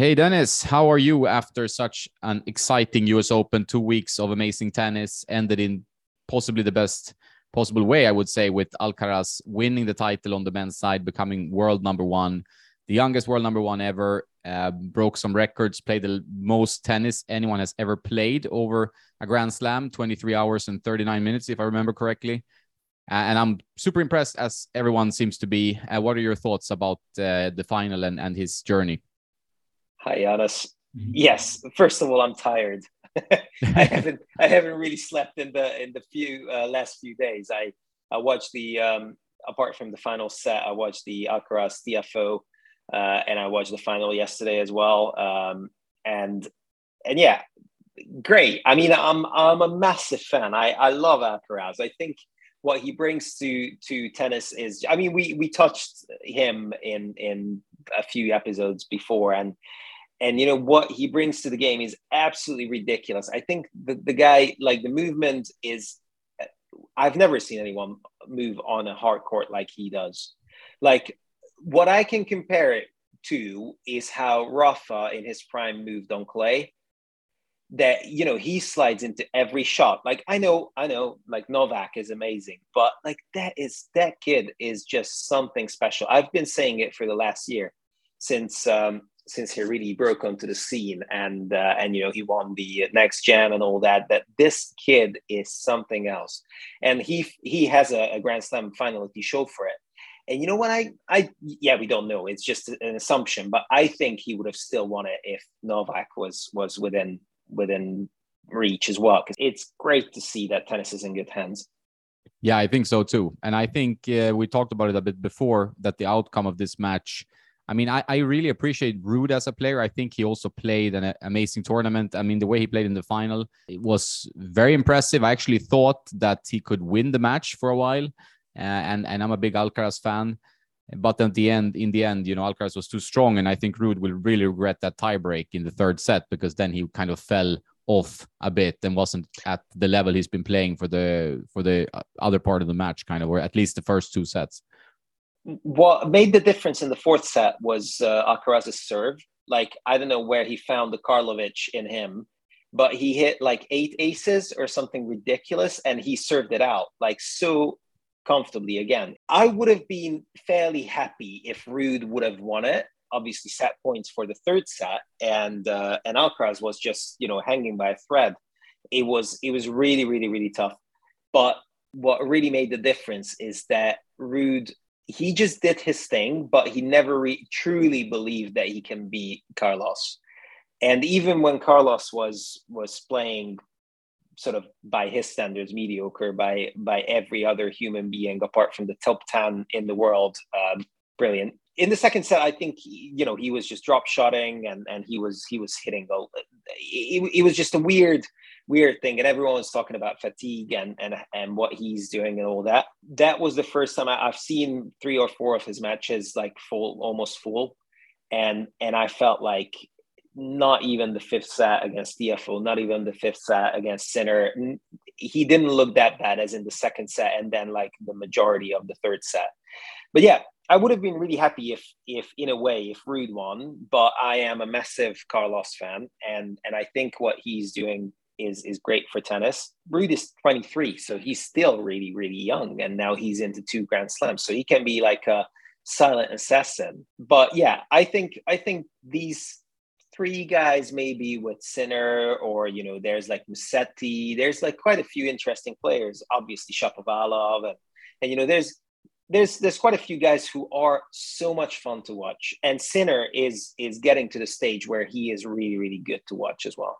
Hey, Dennis, how are you after such an exciting US Open? Two weeks of amazing tennis ended in possibly the best possible way, I would say, with Alcaraz winning the title on the men's side, becoming world number one, the youngest world number one ever, uh, broke some records, played the most tennis anyone has ever played over a Grand Slam, 23 hours and 39 minutes, if I remember correctly. Uh, and I'm super impressed, as everyone seems to be. Uh, what are your thoughts about uh, the final and, and his journey? Hi, Giannis. Mm-hmm. Yes, first of all, I'm tired. I haven't I haven't really slept in the in the few uh, last few days. I I watched the um, apart from the final set, I watched the Alcaraz Tiafoe, uh, and I watched the final yesterday as well. Um, and and yeah, great. I mean, I'm I'm a massive fan. I I love Alcaraz. I think what he brings to to tennis is I mean we we touched him in in a few episodes before and and you know what he brings to the game is absolutely ridiculous. I think the, the guy like the movement is I've never seen anyone move on a hard court like he does. Like what I can compare it to is how Rafa in his prime moved on clay that you know he slides into every shot like i know i know like novak is amazing but like that is that kid is just something special i've been saying it for the last year since um since he really broke onto the scene and uh, and you know he won the next gen and all that that this kid is something else and he he has a, a grand slam final he showed for it and you know what i i yeah we don't know it's just an assumption but i think he would have still won it if novak was was within within reach as well. Because it's great to see that tennis is in good hands. Yeah, I think so too. And I think uh, we talked about it a bit before that the outcome of this match. I mean, I, I really appreciate Ruud as a player. I think he also played an amazing tournament. I mean, the way he played in the final it was very impressive. I actually thought that he could win the match for a while, uh, and and I'm a big Alcaraz fan. But at the end, in the end, you know, Alcaraz was too strong, and I think Ruud will really regret that tiebreak in the third set because then he kind of fell off a bit and wasn't at the level he's been playing for the for the uh, other part of the match, kind of, or at least the first two sets. What made the difference in the fourth set was uh, Alcaraz's serve. Like I don't know where he found the Karlovic in him, but he hit like eight aces or something ridiculous, and he served it out like so comfortably again. I would have been fairly happy if Ruud would have won it. Obviously, set points for the third set, and uh, and Alcaraz was just you know hanging by a thread. It was it was really really really tough. But what really made the difference is that Ruud he just did his thing, but he never re- truly believed that he can beat Carlos. And even when Carlos was was playing sort of by his standards mediocre by by every other human being apart from the top 10 in the world um, brilliant in the second set i think he, you know he was just drop shotting and and he was he was hitting the it, it was just a weird weird thing and everyone was talking about fatigue and and and what he's doing and all that that was the first time I, i've seen three or four of his matches like full almost full and and i felt like not even the fifth set against Tiafoe, not even the fifth set against Sinner. He didn't look that bad as in the second set and then like the majority of the third set. But yeah, I would have been really happy if if in a way if Ruud won, but I am a massive Carlos fan and and I think what he's doing is is great for tennis. Ruud is 23, so he's still really really young and now he's into two grand slams. So he can be like a silent assassin. But yeah, I think I think these three guys maybe with Sinner or you know there's like Musetti. There's like quite a few interesting players. Obviously Shapovalov and and you know there's there's there's quite a few guys who are so much fun to watch. And Sinner is is getting to the stage where he is really really good to watch as well.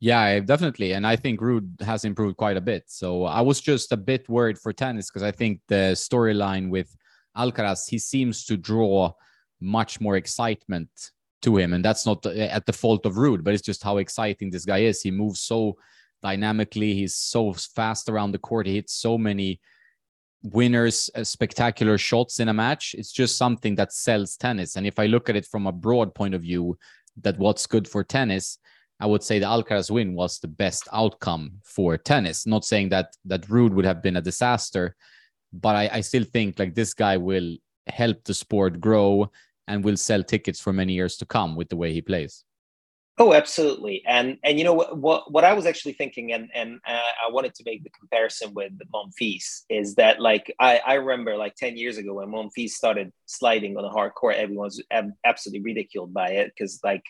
Yeah, definitely. And I think Ruud has improved quite a bit. So I was just a bit worried for tennis because I think the storyline with Alcaraz, he seems to draw much more excitement to him. And that's not uh, at the fault of Ruud, but it's just how exciting this guy is. He moves so dynamically, he's so fast around the court, he hits so many winners, uh, spectacular shots in a match. It's just something that sells tennis. And if I look at it from a broad point of view, that what's good for tennis, I would say the Alcaraz win was the best outcome for tennis. Not saying that that Ruud would have been a disaster, but I, I still think like this guy will help the sport grow and will sell tickets for many years to come with the way he plays. Oh, absolutely. And and you know what what, what I was actually thinking, and and uh, I wanted to make the comparison with Monfils is that like I I remember like ten years ago when Monfils started sliding on the hard court, everyone was absolutely ridiculed by it because like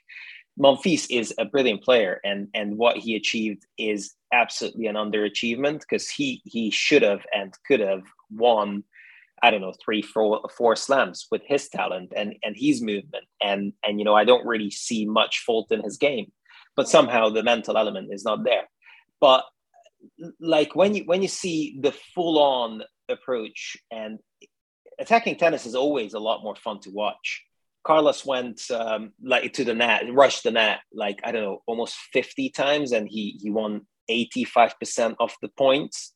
Monfils is a brilliant player, and and what he achieved is absolutely an underachievement because he he should have and could have won I don't know, three, four, four slams with his talent and and his movement. And and you know, I don't really see much fault in his game, but somehow the mental element is not there. But like when you when you see the full on approach and attacking tennis is always a lot more fun to watch. Carlos went um, like to the net, rushed the net like I don't know, almost fifty times, and he he won eighty five percent of the points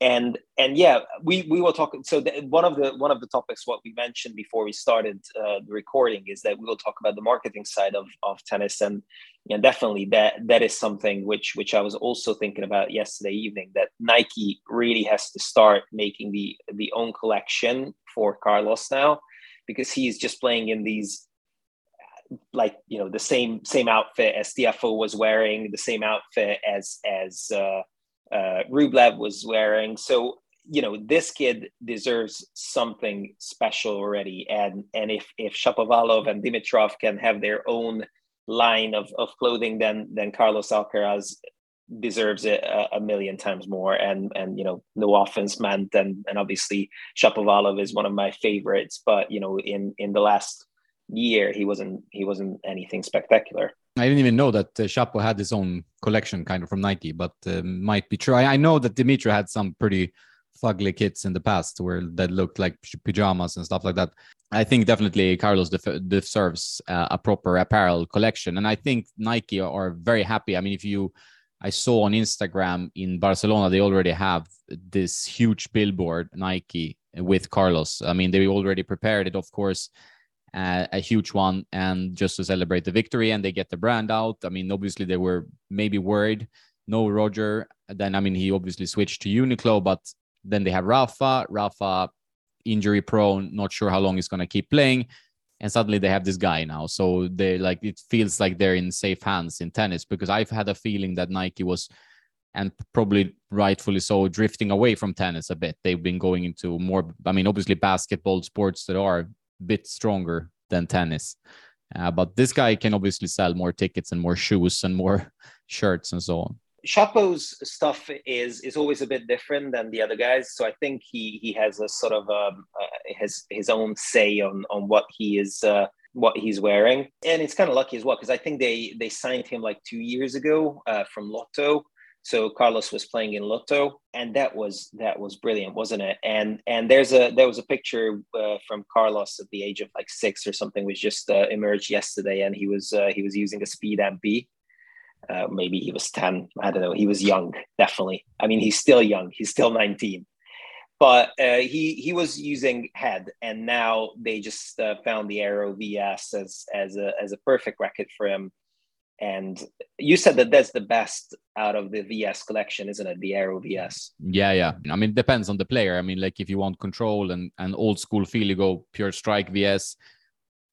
and and yeah we we will talk so the, one of the one of the topics what we mentioned before we started uh, the recording is that we will talk about the marketing side of of tennis. And and definitely that that is something which which i was also thinking about yesterday evening that nike really has to start making the the own collection for carlos now because he's just playing in these like you know the same same outfit as Tiafoe was wearing the same outfit as as uh, uh, Rublev was wearing. So you know this kid deserves something special already, and and if if Shapovalov and Dimitrov can have their own line of, of clothing, then then Carlos Alcaraz deserves it a, a, million times more. And and you know no offense meant, and and obviously Shapovalov is one of my favorites, but you know in in the last year he wasn't he wasn't anything spectacular. I didn't even know that uh, Chapo had his own collection kind of from Nike, but uh, might be true. I, I, know that Dimitri had some pretty fugly kits in the past where that looked like pajamas and stuff like that. I think definitely Carlos def- deserves uh, a proper apparel collection, and I think Nike are very happy. I mean, if you, I saw on Instagram in Barcelona, they already have this huge billboard Nike with Carlos. I mean, they already prepared it, of course a huge one, and just to celebrate the victory, and they get the brand out. I mean, obviously they were maybe worried. No Roger. Then I mean, he obviously switched to Uniqlo, but then they have Rafa. Rafa injury prone, not sure how long he's gonna keep playing. And suddenly they have this guy now. So they like it feels like they're in safe hands in tennis because I've had a feeling that Nike was and probably rightfully so drifting away from tennis a bit. They've been going into more, I mean, obviously basketball sports that are bit stronger than tennis. Uh, but this guy can obviously sell more tickets and more shoes and more shirts and so on. Chapo's stuff is is always a bit different than the other guys, so I think he he has a sort of um, uh, his his own say on on what he is uh, what he's wearing, and it's kind of lucky as well because I think they they signed him like two years ago uh, from Lotto, so Carlos was playing in Lotto, and that was that was brilliant, wasn't it? And and there's a there was a picture uh, from Carlos at the age of like six or something, was just uh, emerged yesterday, and he was uh, he was using a Speed MP. Uh, maybe he was ten. I don't know. He was young, definitely. I mean, he's still young. He's still nineteen, but uh, he he was using head, and now they just uh, found the Aero VS as as a as a perfect racket for him and you said that that's the best out of the VS collection, isn't it? The Aero VS. Yeah, yeah. I mean, it depends on the player. I mean, like if you want control and, and old school feel, you go pure strike VS.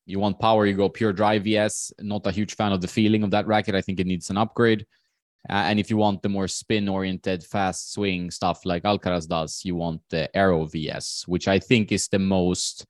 You want power, you go pure drive VS. Not a huge fan of the feeling of that racket. I think it needs an upgrade. Uh, and if you want the more spin oriented, fast swing stuff like Alcaraz does, you want the Aero VS, which I think is the most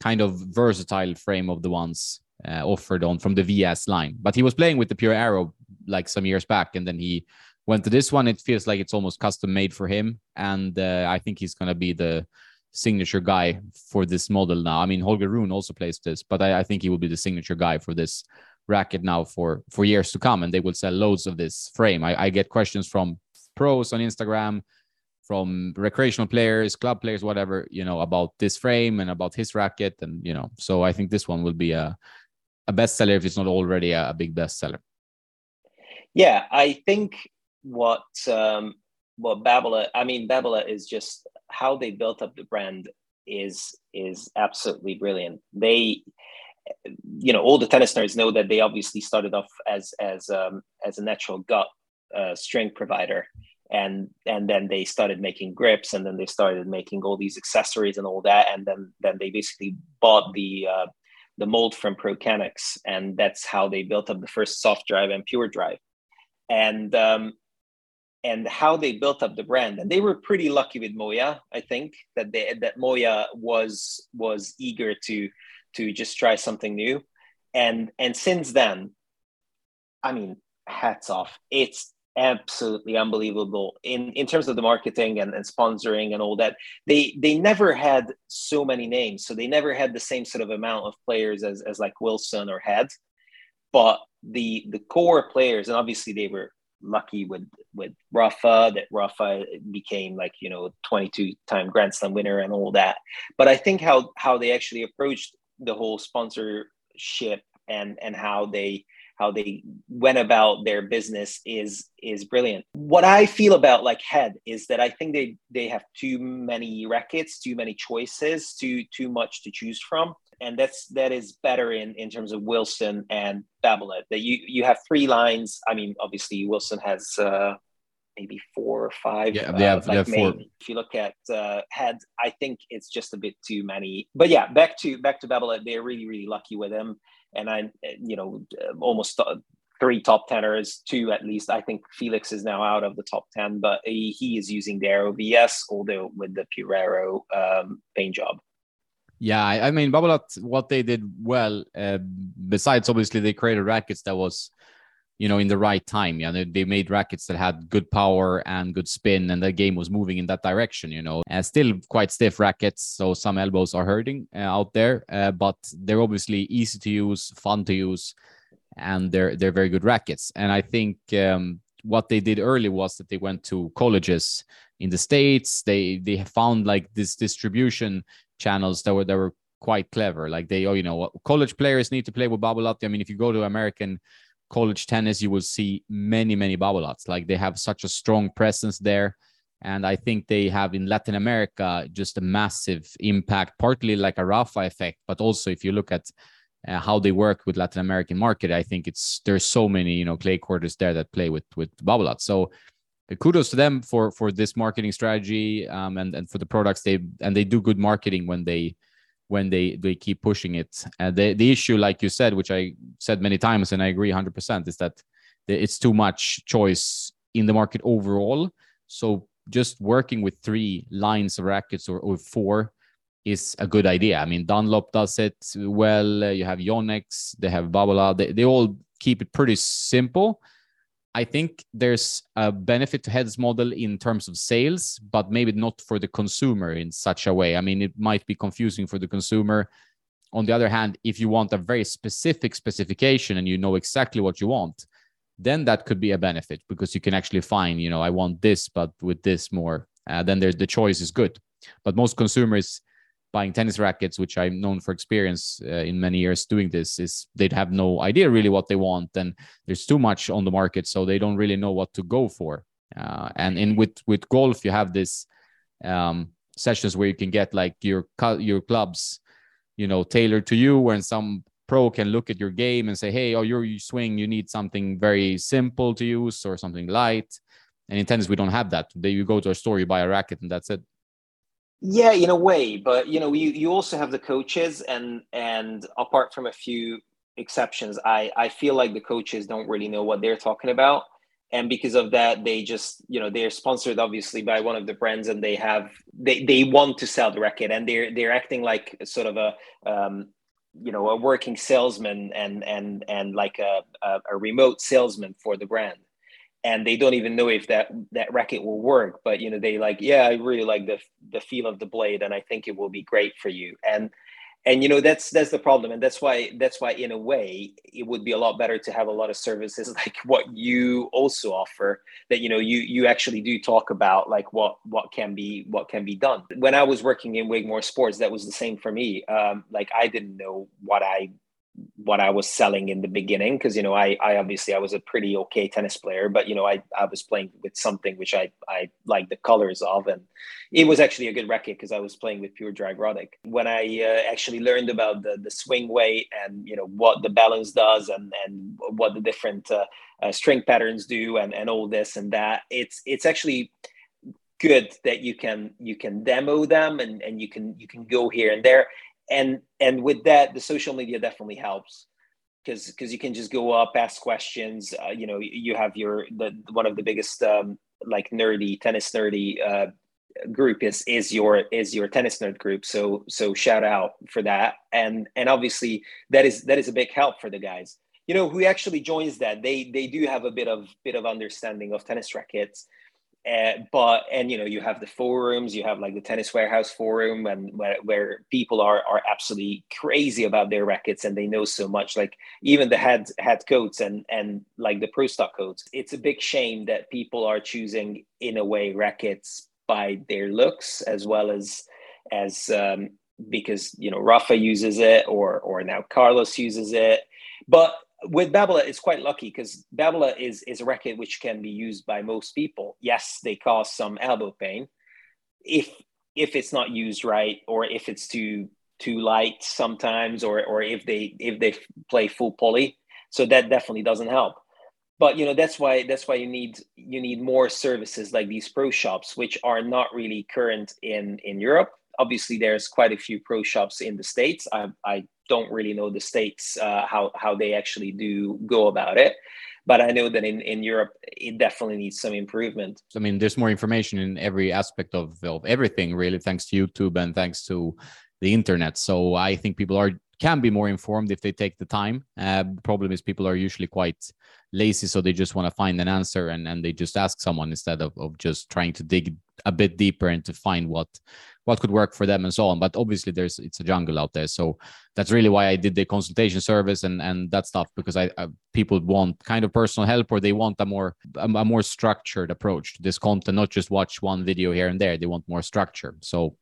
kind of versatile frame of the ones uh, offered on from the VS line. But he was playing with the Pure Aero like some years back, and then he went to this one. It feels like it's almost custom made for him, and uh, I think he's gonna be the signature guy for this model now. I mean, Holger Rune also plays this, but I, I think he will be the signature guy for this racket now for for years to come, and they will sell loads of this frame. I, I get questions from pros on Instagram from recreational players, club players, whatever, you know, about this frame and about his racket. And, you know, so I think this one will be a, a bestseller if it's not already a, a big bestseller. Yeah, I think what um, what Babolat, I mean, Babolat is just how they built up the brand is is absolutely brilliant. They, you know, all the tennis nerds know that they obviously started off as as um, as a natural gut uh, string provider, and and then they started making grips, and then they started making all these accessories and all that, and then then they basically bought the uh, the mold from ProKennex, and that's how they built up the first soft drive and pure drive, and um, and how they built up the brand. And they were pretty lucky with Moya, I think that they that Moya was was eager to to just try something new, and and since then, I mean, hats off. It's absolutely unbelievable in in terms of the marketing and, and sponsoring and all that. They they never had so many names so they never had the same sort of amount of players as as like wilson or Head, but the the core players and obviously they were lucky with with rafa that rafa became like you know 22 time grand slam winner and all that. But i think how how they actually approached the whole sponsorship and and how they how they went about their business is is brilliant. What I feel about like Head is that I think they they have too many rackets, too many choices, too too much to choose from, and that's that is better in in terms of Wilson and Babolat. That you you have three lines. I mean, obviously Wilson has. Uh, maybe four or five. Yeah, they have, uh, like they have four. If you look at uh, head, I think it's just a bit too many. But yeah, back to back to Babolat, they're really really lucky with him and I, you know, almost three top tenors, two at least. I think Felix is now out of the top 10, but he, he is using the Aero VS, although with the Pure um, paint job. Yeah, I, I mean, Babolat, what they did well, uh, besides obviously they created rackets that was you know, in the right time. Yeah, they, they made rackets that had good power and good spin, and the game was moving in that direction. You know, uh, still quite stiff rackets, so some elbows are hurting uh, out there, uh, but they're obviously easy to use, fun to use, and they're they're very good rackets. And I think um, what they did early was that they went to colleges in the states. They they found like this distribution channels that were that were quite clever. Like they, oh, you know, college players need to play with Babolat. I mean, if you go to American college tennis, you will see many, many Babolats. Like they have such a strong presence there. And I think they have in Latin America just a massive impact, partly like a Rafa effect, but also if you look at uh, how they work with Latin American market, I think it's there's so many you know clay quarters there that play with with Babolat. So uh, kudos to them for for this marketing strategy um, and and for the products they and they do good marketing when they when they they keep pushing it. And the the issue, like you said, which I said many times, and I agree 100%, is that it's too much choice in the market overall. So just working with three lines of rackets or, or four is a good idea. I mean, Dunlop does it well. You have Yonex, they have Babolat. They, they all keep it pretty simple. I think there's a benefit to Head's model in terms of sales, but maybe not for the consumer in such a way. I mean, it might be confusing for the consumer. On the other hand, if you want a very specific specification and you know exactly what you want, then that could be a benefit because you can actually find, you know, I want this, but with this more. Uh, then there's the choice is good. But most consumers buying tennis rackets, which I'm known for experience uh, in many years doing this, is they'd have no idea really what they want, and there's too much on the market, so they don't really know what to go for. Uh, and in with with golf, you have this um, sessions where you can get like your your clubs, you know, tailored to you, when some pro can look at your game and say, "Hey, oh, your swing, you need something very simple to use or something light." And in tennis, we don't have that. They, you go to a store, you buy a racket, and that's it. Yeah, in a way, but you know, you you also have the coaches, and and apart from a few exceptions, I I feel like the coaches don't really know what they're talking about, and because of that, they just you know they're sponsored obviously by one of the brands, and they have they they want to sell the racket, and they're they're acting like sort of a um, you know a working salesman and and and like a, a, a remote salesman for the brand and they don't even know if that that racket will work but you know they like yeah i really like the the feel of the blade and i think it will be great for you. And and you know that's that's the problem and that's why that's why in a way it would be a lot better to have a lot of services like what you also offer that you know you you actually do talk about like what what can be what can be done. When i was working in wigmore sports that was the same for me. Um like i didn't know what i what I was selling in the beginning because you know I I obviously I was a pretty okay tennis player but you know I I was playing with something which I I like the colors of and it was actually a good racket because I was playing with pure drive Roddick. When I uh, actually learned about the the swing weight and you know what the balance does and and what the different uh, uh, string patterns do and and all this and that it's it's actually good that you can you can demo them and and you can you can go here and there and and with that, the social media definitely helps because because you can just go up, ask questions. Uh, you know, you have your the one of the biggest um, like nerdy tennis nerdy uh, group is is your is your tennis nerd group. So so shout out for that. And and obviously that is that is a big help for the guys. You know, who actually joins that, they they do have a bit of bit of understanding of tennis rackets uh, but and you know you have the forums you have like the tennis warehouse forum and where, where people are are absolutely crazy about their rackets and they know so much like even the head head codes and and like the pro stock codes. It's a big shame that people are choosing in a way rackets by their looks as well as as um, because you know rafa uses it or or now carlos uses it. But with Babolat, it's quite lucky because Babolat is is a racket which can be used by most people. Yes, they cause some elbow pain if if it's not used right or if it's too too light sometimes or or if they if they play full poly. So that definitely doesn't help. But you know that's why that's why you need you need more services like these pro shops, which are not really current in in Europe. Obviously, there's quite a few pro shops in the states. I I don't really know the states uh, how how they actually do go about it but I know that in, in Europe it definitely needs some improvement. I mean, there's more information in every aspect of, of everything, really, thanks to YouTube and thanks to the internet. So I think people are can be more informed if they take the time. Uh, the problem is people are usually quite lazy, so they just want to find an answer and, and they just ask someone instead of, of just trying to dig a bit deeper and to find what what could work for them and so on. But obviously there's it's a jungle out there. So that's really why i did the consultation service and and that stuff because i, people want kind of personal help or they want a more a, a, more structured approach to this content not just watch one video here and there. They want more structure. So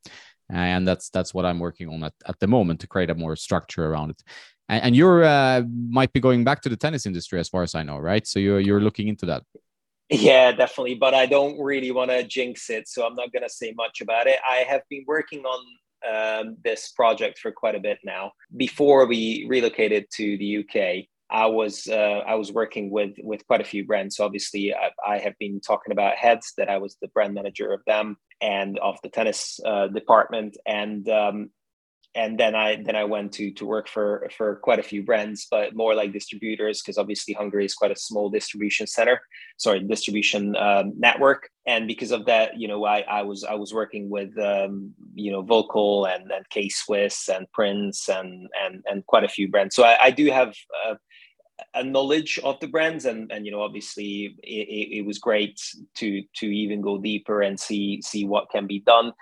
and that's that's what i'm working on at, at the moment to create a more structure around it. And, and you're uh, might be going back to the tennis industry as far as i know right? So you're you're looking into that yeah, definitely. But I don't really want to jinx it. So I'm not going to say much about it. I have been working on um, this project for quite a bit now. Before we relocated to the UK, I was uh, I was working with with quite a few brands. So obviously, I, I, have been talking about Heads that I was the brand manager of them and of the tennis uh, department, and um, and then I then I went to to work for for quite a few brands, but more like distributors because obviously Hungary is quite a small distribution center, sorry, distribution um, network, and because of that, you know, I, I was I was working with um, you know Volkl and and K Swiss and Prince and and and quite a few brands. So I, I do have. Uh, a knowledge of the brands and and you know obviously it, it, was great to to even go deeper and see see what can be done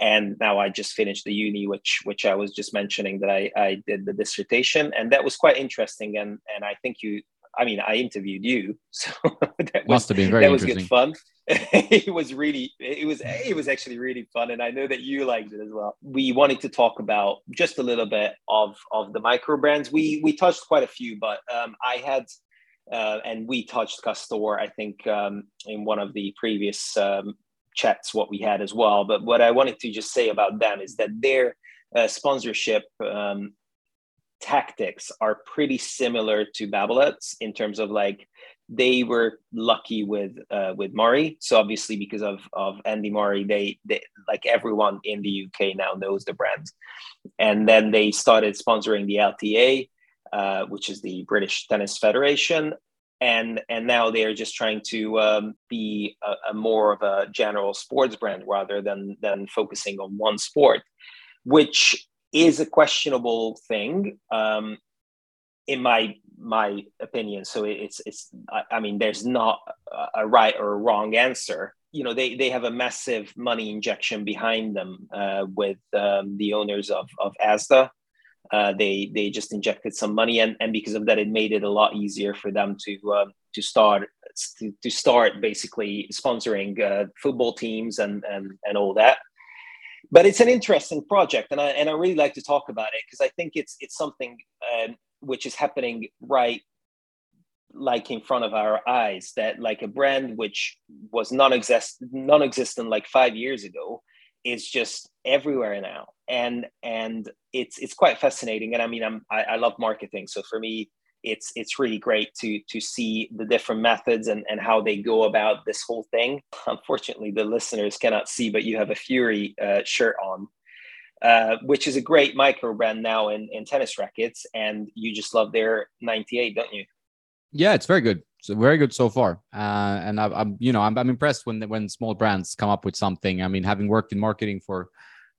and now I just finished the uni, which which I was just mentioning that I, I did the dissertation, and that was quite interesting. And and I think you, I mean, I interviewed you, so that was, must have been very that was good fun. it was really, it was it was actually really fun, and I know that you liked it as well. We wanted to talk about just a little bit of of the micro brands. We we touched quite a few, but um, I had. Uh, and we touched Castore, I think, um, in one of the previous um, chats what we had as well. But what I wanted to just say about them is that their uh, sponsorship um, tactics are pretty similar to Babolat's in terms of like they were lucky with uh, with Murray. So obviously because of of Andy Murray, they, they like everyone in the UK now knows the brand, and then they started sponsoring the LTA. Uh, which is the British Tennis Federation, and and now they are just trying to um, be a, a, more of a general sports brand rather than than focusing on one sport, which is a questionable thing, um, in my my opinion. So it's it's I, I mean there's not a right or a wrong answer. You know they they have a massive money injection behind them uh, with um, the owners of of ASDA uh, they they just injected some money, and, and because of that, it made it a lot easier for them to uh, to start to, to start basically sponsoring uh, football teams and, and and all that. But it's an interesting project, and I and I really like to talk about it because I think it's it's something um, which is happening right like in front of our eyes that like a brand which was non-exist non-existent like five years ago is just everywhere now and and it's it's quite fascinating and i mean i'm I, I, love marketing so for me it's it's really great to to see the different methods and and how they go about this whole thing unfortunately the listeners cannot see but you have a fury uh, shirt on uh, which is a great micro brand now in, in tennis rackets. And you just love their 98, don't you? Yeah, it's very good. So very good so far. Uh, and I, am you know, I'm, I'm impressed when when small brands come up with something. I mean, having worked in marketing for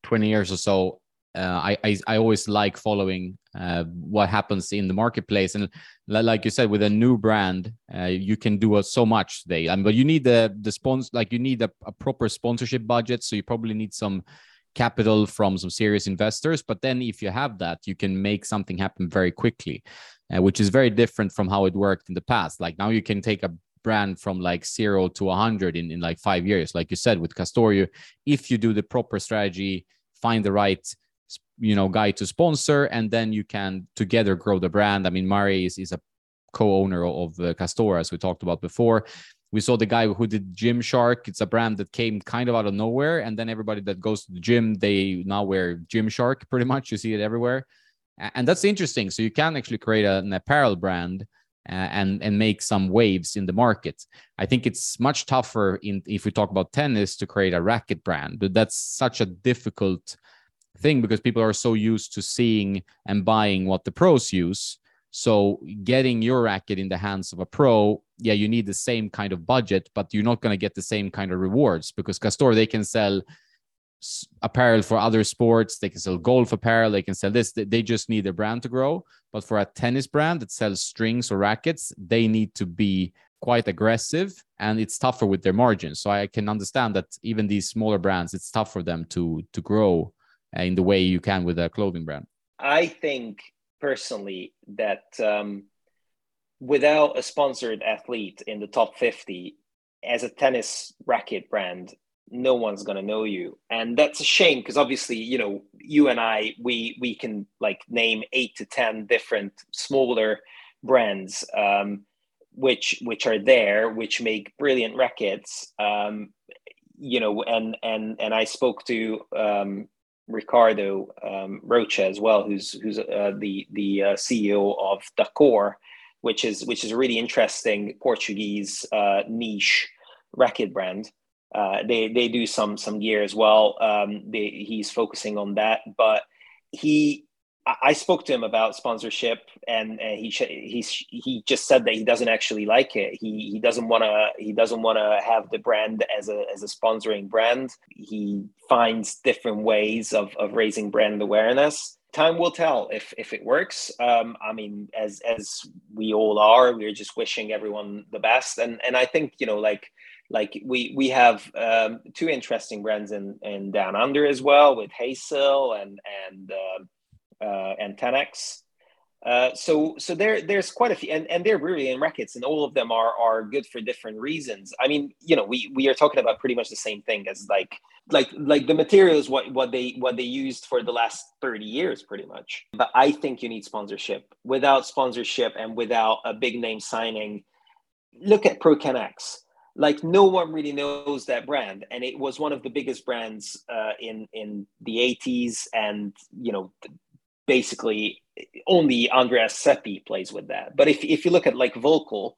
20 years or so, uh, I, I, I always like following uh, what happens in the marketplace. And like you said with a new brand uh, you can do so much today. Um, but you need the the sponsor like you need a, a, proper sponsorship budget. So you probably need some capital from some serious investors. But then if you have that you can make something happen very quickly uh, which is very different from how it worked in the past. Like now you can take a brand from like zero to 100 in, in like five years like you said with Castore. If you do the proper strategy find the right you know guy to sponsor and then you can together grow the brand. I mean murray is, is a co-owner of uh, Castore as we talked about before. We saw the guy who did Gym Shark. it's a brand that came kind of out of nowhere and then everybody that goes to the gym they now wear Gym Shark pretty much. You see it everywhere and that's interesting so you can actually create an apparel brand uh, and and make some waves in the market i think it's much tougher in if we talk about tennis to create a racket brand but that's such a difficult thing because people are so used to seeing and buying what the pros use. So getting your racket in the hands of a pro, yeah, you need the same kind of budget, but you're not going to get the same kind of rewards because Castore they can sell apparel for other sports, they can sell golf apparel, they can sell this. They just need their brand to grow. But for a tennis brand that sells strings or rackets, they need to be quite aggressive and it's tougher with their margins. So I can understand that even these smaller brands, it's tough for them to to grow uh, in the way you can with a clothing brand? I think personally that um, without a sponsored athlete in the top 50 as a tennis racket brand no one's going to know you and that's a shame because obviously you know you and i we we can like name eight to ten different smaller brands um, which which are there which make brilliant records um, you know and and and i spoke to um, Ricardo um, Rocha as well, who's who's uh, the the uh, CEO of Dacor, which is which is a really interesting Portuguese uh, niche racket brand. Uh, they they do some some gear as well. Um, they, he's focusing on that, but he I spoke to him about sponsorship, and, and he he he just said that he doesn't actually like it. He he doesn't want to he doesn't want to have the brand as a as a sponsoring brand. He finds different ways of of raising brand awareness. Time will tell if if it works. Um, I mean, as as we all are, we're just wishing everyone the best. And and I think you know like like we we have um, two interesting brands in in down under as well with Hazel and and. Uh, uh, and 10x. Uh, so so there there's quite a few and, and they're really in rackets and all of them are are good for different reasons i mean you know we we are talking about pretty much the same thing as like like like the materials what what they what they used for the last 30 years pretty much but i think you need sponsorship without sponsorship and without a big name signing look at ProKennex like no one really knows that brand and it was one of the biggest brands uh, in in the 80s and you know basically only Andreas Seppi plays with that. But if, if you look at like Volkl,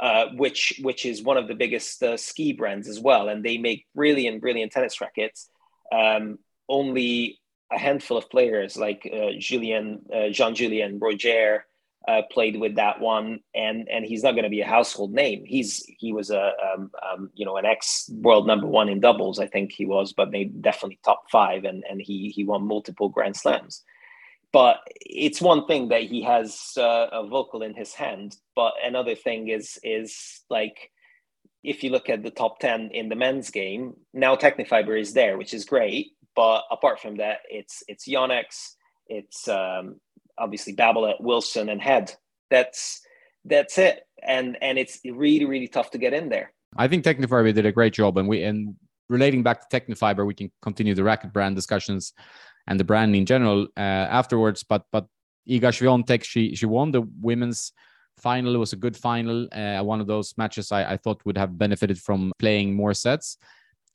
uh, which which is one of the biggest uh, ski brands as well, and they make brilliant, brilliant tennis rackets. Um, only a handful of players like uh, Julien, uh, Jean Julien Rojer uh, played with that one, and and he's not going to be a household name. He's he was a um, um, you know an ex world number one in doubles, I think he was, but maybe definitely top five, and and he he won multiple Grand Slams. But it's one thing that he has uh, a Volkl in his hand but another thing is is like if you look at the top 10 in the men's game now tecnifibre is there which is great. But apart from that it's it's yonex it's um, obviously babolat wilson and head that's that's it and and it's really really tough to get in there i think tecnifibre did a great job and we and relating back to tecnifibre we can continue the racket brand discussions and the brand in general uh, afterwards. But but Iga Swiatek, she she won the women's final. It was a good final. Uh, one of those matches I, I thought would have benefited from playing more sets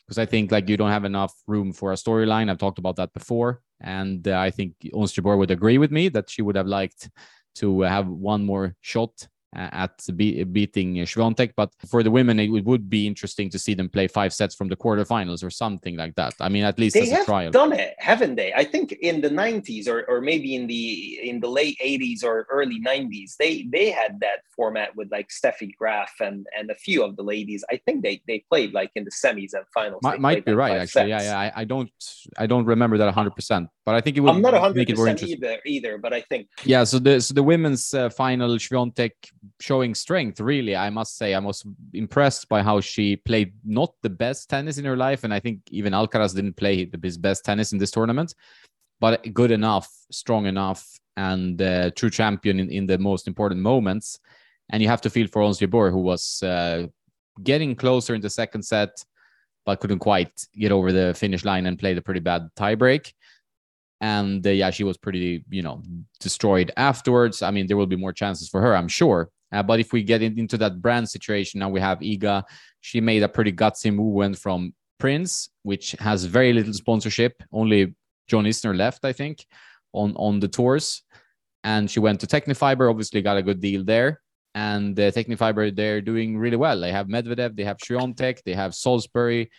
because I think like you don't have enough room for a storyline. I've talked about that before, and uh, I think Ons would agree with me that she would have liked to have one more shot at be- beating Swiatek. But for the women, it would be interesting to see them play five sets from the quarterfinals or something like that. I mean, at least they as have a trial. done it, haven't they? I think in the '90s or, or maybe in the in the late '80s or early '90s, they they had that format with like Steffi Graf and and a few of the ladies. I think they they played like in the semis and finals. Might, might be right, actually. Sets. Yeah, yeah. I, I, don't I don't remember that 100, percent but I think it would. I'm not 100 percent either, either, but I think. Yeah. So the so the women's uh, final, Swiatek showing strength. Really, I must say, I was impressed by how she played not the best tennis in her life, and I think even Alcaraz didn't play his best tennis in this tournament, but good enough, strong enough, and uh, true champion in, in the most important moments. And you have to feel for Ons Jabeur, who was uh, getting closer in the second set, but couldn't quite get over the finish line and played a pretty bad tiebreak and uh, yeah, she was pretty, you know, destroyed afterwards. I mean, there will be more chances for her, I'm sure. Uh, but if we get in, into that brand situation, now we have Iga. She made a pretty gutsy move, went from Prince, which has very little sponsorship, only John Isner left, I think, on on the tours, and she went to Tecnifibre. Obviously, got a good deal there. And uh, Tecnifibre, they're doing really well. They have Medvedev, they have Swiatek, they have Salisbury,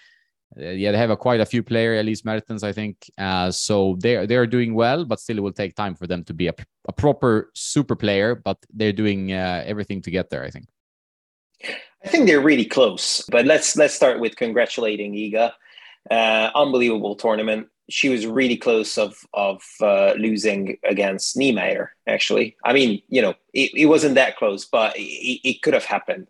yeah, they have a, quite a few players, Elise Mertens, I think. Uh, so they're they're doing well, but still it will take time for them to be a, a proper super player. But they're doing uh, everything to get there. I think. I think they're really close. But let's let's start with congratulating Iga. Uh, unbelievable tournament. She was really close of of uh, losing against Niemeier. Actually, I mean, you know, it, it wasn't that close, but it, it could have happened.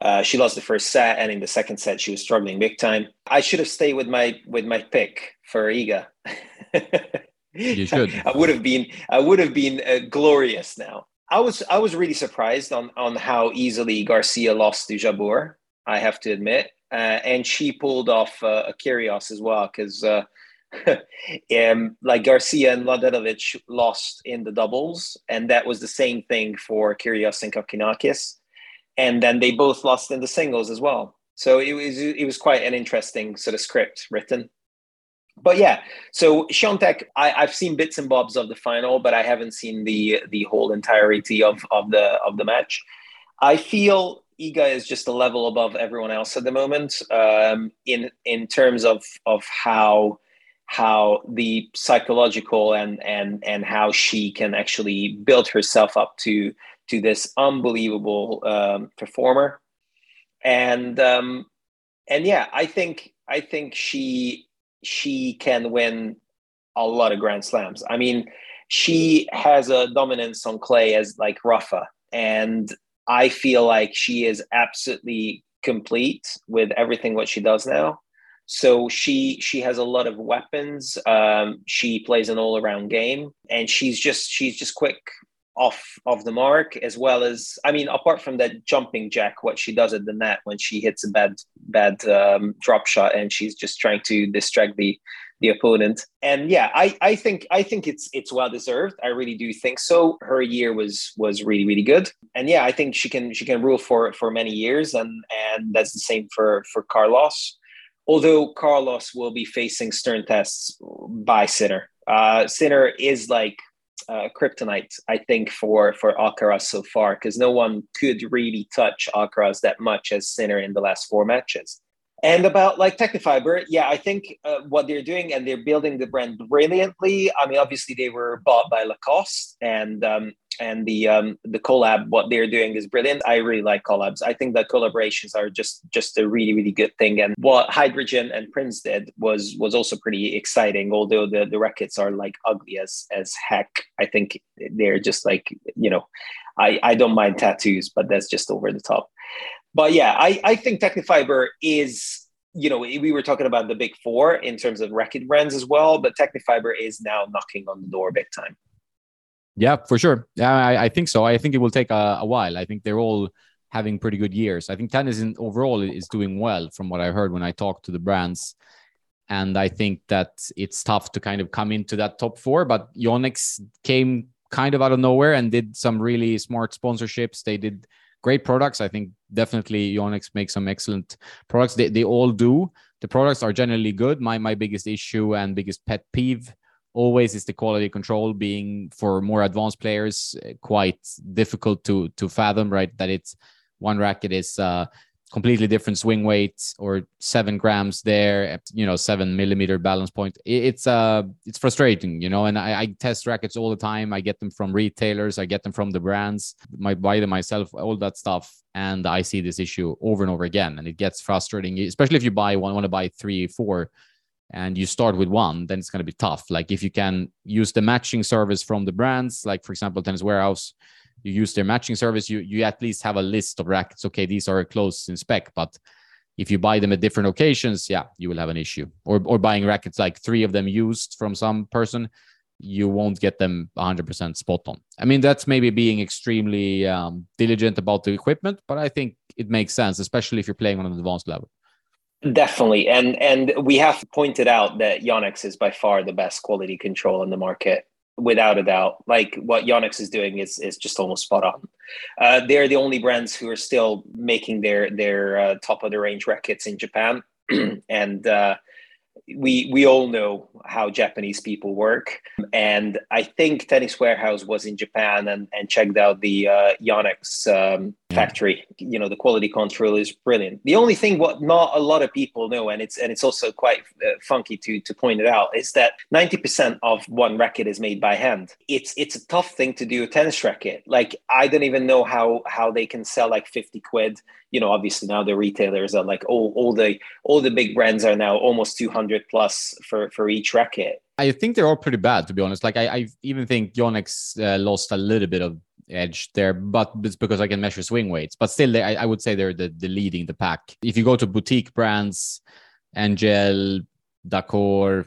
Uh, she lost the first set, and in the second set, she was struggling big time. I should have stayed with my with my pick for Iga. you should. I would have been. I would have been uh, glorious now. I was. I was really surprised on on how easily Garcia lost to Jabeur. I have to admit, uh, and she pulled off uh, a Kyrgios as well because. Uh, um, like Garcia and Mladenovic lost in the doubles, and that was the same thing for Kyrgios and Kokkinakis and then they both lost in the singles as well. So it was it was quite an interesting sort of script written. But yeah, so Swiatek, I, I've seen bits and bobs of the final, but I haven't seen the the whole entirety of of the of the match. I feel Iga is just a level above everyone else at the moment um, in in terms of of how how the psychological and and and how she can actually build herself up to to this unbelievable um, performer, and um, and yeah, I think I think she she can win a lot of Grand Slams. I mean, she has a dominance on clay as like Rafa, and I feel like she is absolutely complete with everything what she does now. So she she has a lot of weapons. Um, she plays an all around game, and she's just she's just quick off of the mark as well as I mean apart from that jumping jack what she does at the net when she hits a bad bad um, drop shot and she's just trying to distract the the opponent. And yeah I I think I think it's it's well deserved. I really do think so. Her year was was really really good. And yeah I think she can she can rule for for many years and and that's the same for for Carlos. Although Carlos will be facing stern tests by Sinner. Uh Sinner is like uh, kryptonite, I think, for for Alcaraz so far, because no one could really touch Alcaraz that much as Sinner in the last four matches. And about like Tecnifibre, yeah, I think uh, what they're doing and they're building the brand brilliantly. I mean, obviously they were bought by Lacoste, and um, and the um, the collab what they're doing is brilliant. I really like collabs. I think that collaborations are just just a really really good thing. And what Hydrogen and Prince did was was also pretty exciting. Although the the rackets are like ugly as as heck, I think they're just like you know, I I don't mind tattoos, but that's just over the top. But yeah, I I think Tecnifibre is you know, we were talking about the big four in terms of racket brands as well, but Tecnifibre is now knocking on the door big time. Yeah, for sure. Yeah, I, I think so. I think it will take a, a, while. I think they're all having pretty good years. I think tennis overall is doing well from what I heard when I talked to the brands. And I think that it's tough to kind of come into that top four, but Yonex came kind of out of nowhere and did some really smart sponsorships. They did great products. I think definitely Yonex makes some excellent products. They, they all do. The products are generally good. My my biggest issue and biggest pet peeve always is the quality control being for more advanced players uh, quite difficult to to fathom right? That it's one racket is uh, completely different swing weight or seven grams there you know seven millimeter balance point. It's uh it's frustrating you know and I, I, test rackets all the time. I get them from retailers. I get them from the brands. I buy them myself all that stuff. And i see this issue over and over again. And it gets frustrating especially if you buy one want to buy three four and you start with one, then it's going to be tough. Like if you can use the matching service from the brands, like for example, Tennis Warehouse, you use their matching service, you you at least have a list of rackets. Okay, these are close in spec, but if you buy them at different occasions, yeah, you will have an issue. Or or buying rackets like three of them used from some person, you won't get them 100% spot on. I mean, that's maybe being extremely um, diligent about the equipment, but I think it makes sense, especially if you're playing on an advanced level. Definitely, and and we have pointed out that Yonex is by far the best quality control in the market, without a doubt. Like what Yonex is doing is is just almost spot on. Uh, they're the only brands who are still making their their uh, top of the range rackets in Japan, and uh, we we all know how Japanese people work, and I think Tennis Warehouse was in Japan and, and checked out the uh, Yonex um, factory. You know, the quality control is brilliant. The only thing what not a lot of people know, and it's and it's also quite uh, funky to to point it out, is that ninety percent of one racket is made by hand. It's it's a tough thing to do a tennis racket. Like I don't even know how how they can sell like fifty quid you know obviously now the retailers are like all, all the all the big brands are now almost 200 plus for for each racket. I think they're all pretty bad to be honest. Like i, I even think yonex uh, lost a little bit of edge there but it's because i can measure swing weights. But still they, I, I would say they're the, the leading the pack. If you go to boutique brands angel Dacor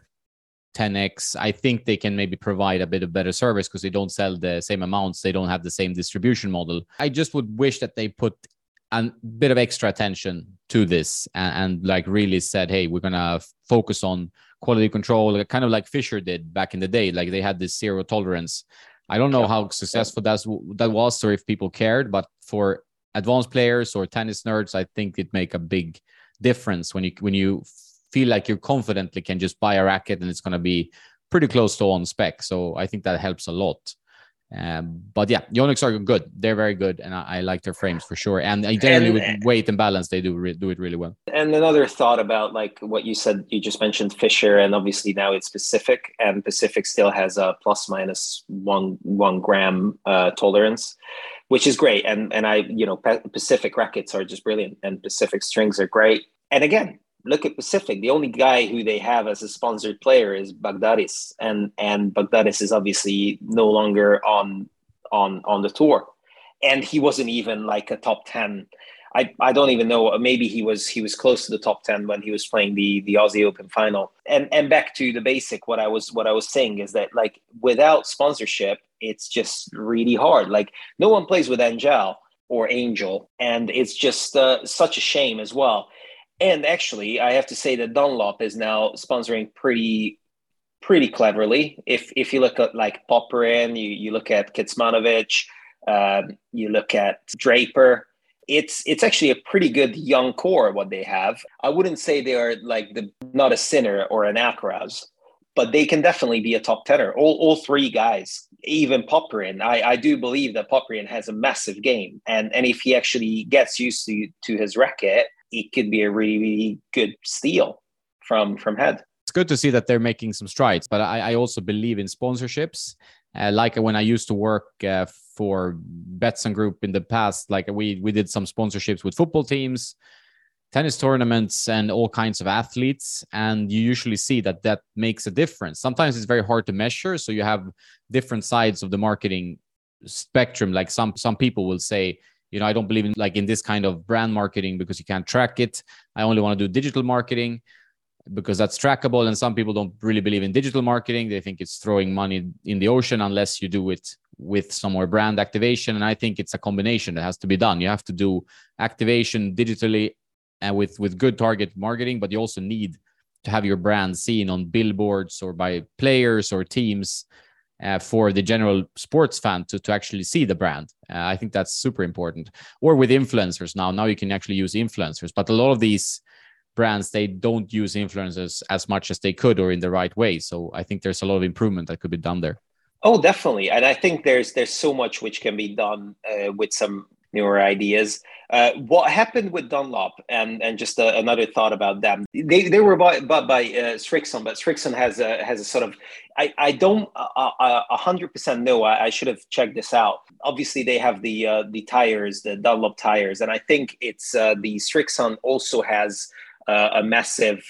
10x i think they can maybe provide a bit of better service because they don't sell the same amounts. They don't have the same distribution model. I just would wish that they put a bit of extra attention to this and, and, like really said, hey, we're gonna focus on quality control, kind of like Fischer did back in the day. Like they had this zero tolerance. I don't know yeah. how successful that's that was or if people cared, but for advanced players or tennis nerds, I think it make a big difference when you when you feel like you confidently can just buy a racket and it's gonna be pretty close to on spec. So I think that helps a lot. Um, but yeah, Yonex are good. They're very good, and I, I like their frames for sure. And generally, and, with weight and balance, they do re- do it really well. And another thought about like what you said, you just mentioned Fischer, and obviously now it's Pacific, and Pacific still has a plus minus one one gram uh, tolerance, which is great. And and I, you know, Pacific rackets are just brilliant, and Pacific strings are great. And again, look at Pacific. The only guy who they have as a sponsored player is Baghdatis, and and Baghdatis is obviously no longer on on on the tour, and he wasn't even like a top ten. I, I don't even know. Maybe he was he was close to the top ten when he was playing the the Aussie Open final. And and back to the basic, what I was what I was saying is that like without sponsorship, it's just really hard. Like no one plays with Angel or Angel, and it's just uh, such a shame as well and actually, I have to say that Dunlop is now sponsoring pretty pretty cleverly. If if you look at like Popyrin, you you look at Kecmanovic, um, you look at Draper. It's it's actually a pretty good young core what they have. I wouldn't say they are like the not a Sinner or an Alcaraz, but they can definitely be a top tenner. All all three guys, even Popyrin. I, I do believe that Popyrin has a massive game, and and if he actually gets used to to his racket, it could be a really, really good steal from from head. It's good to see that they're making some strides, but I, I also believe in sponsorships. Uh, like when I used to work uh, for Betsson Group in the past, like we we did some sponsorships with football teams, tennis tournaments, and all kinds of athletes, and you usually see that that makes a difference. Sometimes it's very hard to measure, so you have different sides of the marketing spectrum. Like some some people will say you know i don't believe in like in this kind of brand marketing because you can't track it. I only want to do digital marketing because that's trackable and some people don't really believe in digital marketing. They think it's throwing money in the ocean unless you do it with some more brand activation and i think it's a combination that has to be done. You have to do activation digitally and with with good target marketing but you also need to have your brand seen on billboards or by players or teams uh, for the general sports fan to, to actually see the brand. Uh, I think that's super important. Or with influencers now, now you can actually use influencers, but a lot of these brands they don't use influencers as much as they could or in the right way. So I think there's a lot of improvement that could be done there. Oh, definitely, and I think there's there's so much which can be done uh, with some newer ideas. Uh, what happened with Dunlop, and and just uh, another thought about them. They they were bought, bought by uh, Srixon, but Srixon has a has a sort of I I don't a hundred percent know. I, I, should have checked this out. Obviously, they have the uh, the tires, the Dunlop tires, and I think it's uh, the Srixon also has uh, a massive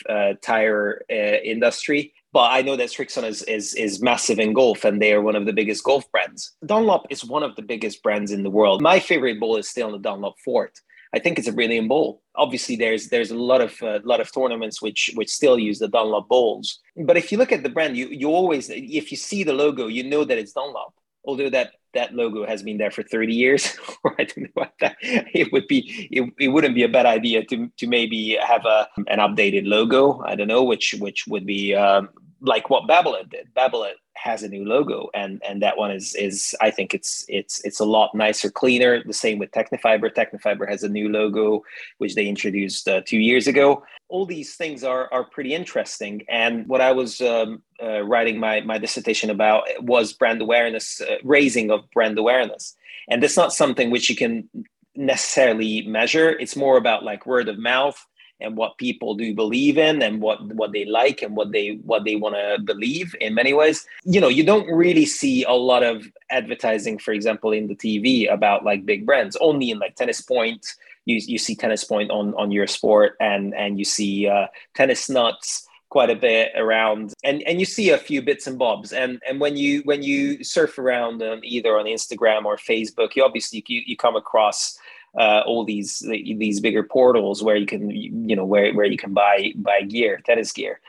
tire industry but I know that Srixon is, is is massive in golf, and they are one of the biggest golf brands. Dunlop is one of the biggest brands in the world. My favorite ball is still the Dunlop Forte. I think it's a brilliant ball. Obviously, there's there's a lot of uh, lot of tournaments which which still use the Dunlop balls. But if you look at the brand, you you always if you see the logo, you know that it's Dunlop. Although that that logo has been there for 30 years, I don't know what that. It would be it, it wouldn't be a bad idea to to maybe have a an updated logo. I don't know which which would be um, like what babylon did. Babolat has a new logo, and and that one is is I think it's it's it's a lot nicer, cleaner. The same with Tecnifibre. Tecnifibre has a new logo, which they introduced uh, two years ago. All these things are are pretty interesting. And what I was um, uh, writing my my dissertation about was brand awareness, uh, raising of brand awareness, and that's not something which you can necessarily measure. It's more about like word of mouth and what people do believe in and what what they like and what they what they want to believe in many ways. You know you don't really see a lot of advertising for example in the tv about like big brands only in like tennis point. You, you see tennis point on on your sport and and you see uh, tennis nuts quite a bit around. And and you see a few bits and bobs. And and when you when you surf around either on instagram or facebook you obviously you, you come across uh, all these these bigger portals where you can you know where, where you can buy buy gear tennis gear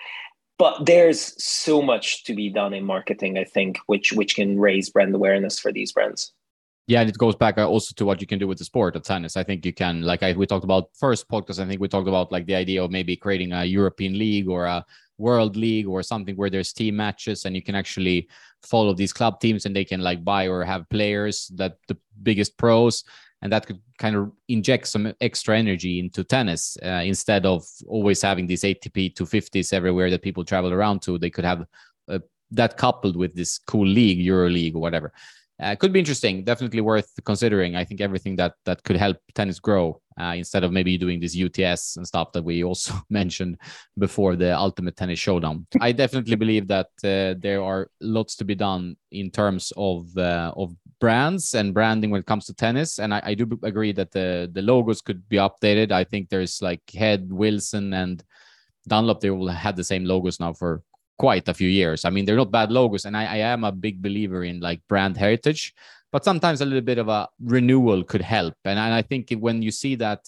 but there's so much to be done in marketing i think which which can raise brand awareness for these brands yeah, and it goes back uh, also to what you can do with the sport of tennis. I think you can, like I, we talked about first podcast. I think we talked about like the idea of maybe creating a European league or a world league or something where there's team matches and you can actually follow these club teams and they can like buy or have players that the biggest pros and that could kind of inject some extra energy into tennis uh, instead of always having these ATP 250s everywhere that people travel around to. They could have uh, that coupled with this cool league, Euro League or whatever. Uh, could be interesting. Definitely worth considering. I think everything that that could help tennis grow uh, instead of maybe doing this UTS and stuff that we also mentioned before the Ultimate Tennis Showdown. I definitely believe that uh, there are lots to be done in terms of uh, of brands and branding when it comes to tennis. And I, I, do agree that the the logos could be updated. I think there's like Head, Wilson, and Dunlop. They will have the same logos now for quite a few years. I mean, they're not bad logos, and I, I am a big believer in like brand heritage. But sometimes a little bit of a renewal could help. And, and I think when you see that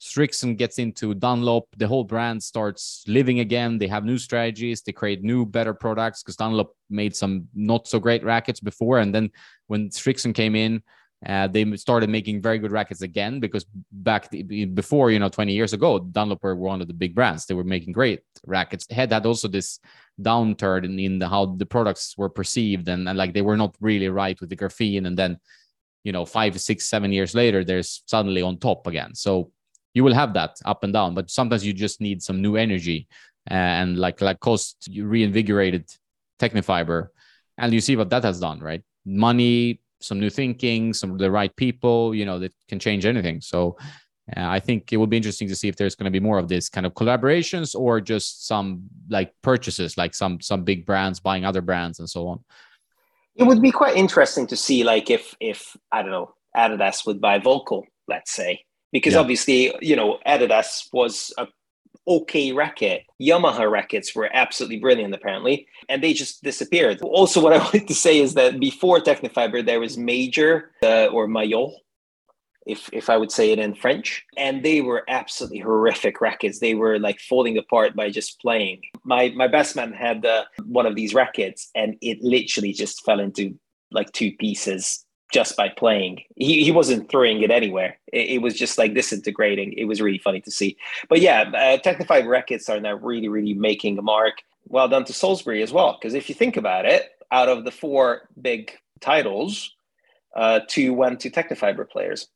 Srixon gets into Dunlop, the whole brand starts living again. They have new strategies, they create new, better products because Dunlop made some not so great rackets before. And then when Srixon came in, uh, they started making very good rackets again because back the, before, you know, 20 years ago, Dunlop were one of the big brands. They were making great rackets. Head had also this downturn in, in the, how the products were perceived and, and like they were not really right with the graphene. And then, you know, five, six, seven years later, there's suddenly on top again. So you will have that up and down, but sometimes you just need some new energy. Uh, and like like cost reinvigorated Tecnifibre, and you see what that has done, right? Money, some new thinking, some of the right people, you know, that can change anything. So uh, I think it will be interesting to see if there's going to be more of this kind of collaborations or just some like purchases, like some some big brands buying other brands and so on. It would be quite interesting to see, like if if I don't know, Adidas would buy Volkl, let's say, because yeah. obviously you know Adidas was a okay racket. Yamaha rackets were absolutely brilliant, apparently, and they just disappeared. Also, what I wanted to say is that before Tecnifibre, there was Major uh, or Maillot, if if I would say it in French, and they were absolutely horrific rackets. They were like falling apart by just playing. My my best man had uh, one of these rackets, and it literally just fell into like two pieces just by playing. He, he wasn't throwing it anywhere. It, it, was just like disintegrating. It was really funny to see. But yeah, uh, Tecnifibre rackets are now really, really making a mark. Well done to Salisbury as well. Because if you think about it, out of the four big titles, uh, two went to Tecnifibre players.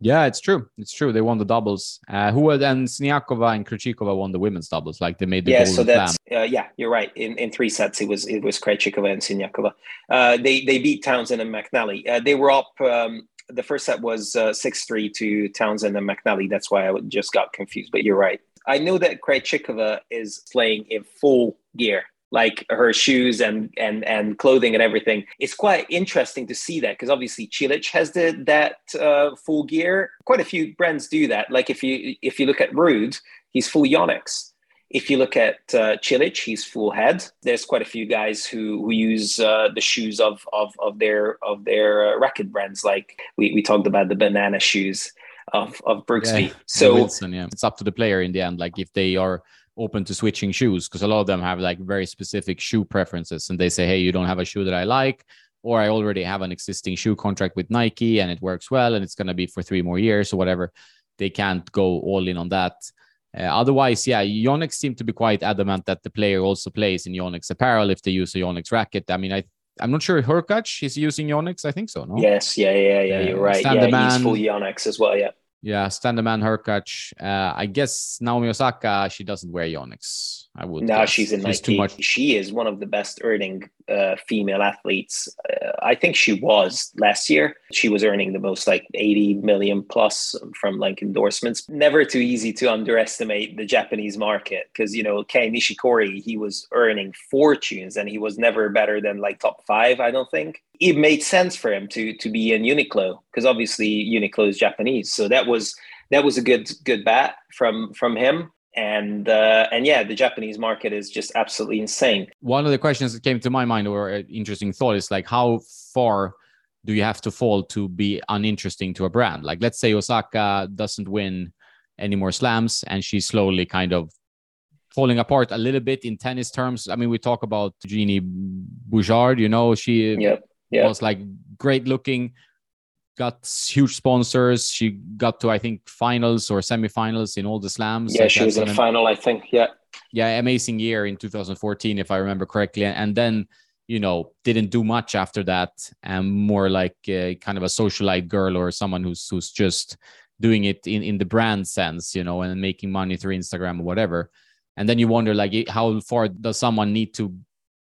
Yeah, it's true. It's true. They won the doubles. Uh, who then Siniakova and Krejcikova won the women's doubles. Like they made the yeah. So that's uh, yeah. You're right. In in three sets, it was it was Krejcikova and Siniakova. Uh, they they beat Townsend and McNally. Uh, they were up. Um, the first set was uh, six three to Townsend and McNally. That's why I just got confused. But you're right. I know that Krejcikova is playing in full gear like her shoes and and and clothing and everything. It's quite interesting to see that because obviously Cilic has the that uh, full gear. Quite a few brands do that. Like if you if you look at Ruud, he's full Yonex. If you look at uh, Cilic, he's full head. There's quite a few guys who who use uh, the shoes of of of their of their uh, racket brands. Like we we talked about the banana shoes of of Brooksby. Yeah, so Wilson, yeah, it's up to the player in the end. Like if they are open to switching shoes because a lot of them have like very specific shoe preferences and they say hey you don't have a shoe that i like or i already have an existing shoe contract with nike and it works well and it's going to be for three more years or whatever they can't go all in on that uh, otherwise yeah yonex seem to be quite adamant that the player also plays in yonex apparel if they use a yonex racket i mean i I'm not sure Hurkacz is using Yonex. I think so. No. Yes. Yeah. Yeah. Yeah. You're right. Yeah. He's full Yonex as well. Yeah. Yeah, Standerman, Hurkacz. Uh, I guess Naomi Osaka, she doesn't wear Yonex. I would. No, she's in she's Nike. Too much. She is one of the best earning uh, female athletes. Uh, I think she was last year. She was earning the most, like 80 million plus from like endorsements. Never too easy to underestimate the Japanese market because, you know, Kei Nishikori, he was earning fortunes and he was never better than like top five, I don't think. It made sense for him to to be in Uniqlo because obviously Uniqlo is Japanese. So that was that was a good good bat from from him and uh, and yeah, the Japanese market is just absolutely insane. One of the questions that came to my mind, or an interesting thought, is like how far do you have to fall to be uninteresting to a brand? Like, let's say Osaka doesn't win any more slams, and she's slowly kind of falling apart a little bit in tennis terms. I mean, we talk about Genie Bouchard. You know, she yep, yep. was like great looking, got huge sponsors. She got to I think finals or semifinals in all the slams. Yeah, like she was in a final, I think. Yeah. Yeah, amazing year in 2014, if I remember correctly, and then you know didn't do much after that, and more like a, kind of a socialite girl or someone who's who's just doing it in in the brand sense, you know, and making money through Instagram or whatever. And then you wonder like how far does someone need to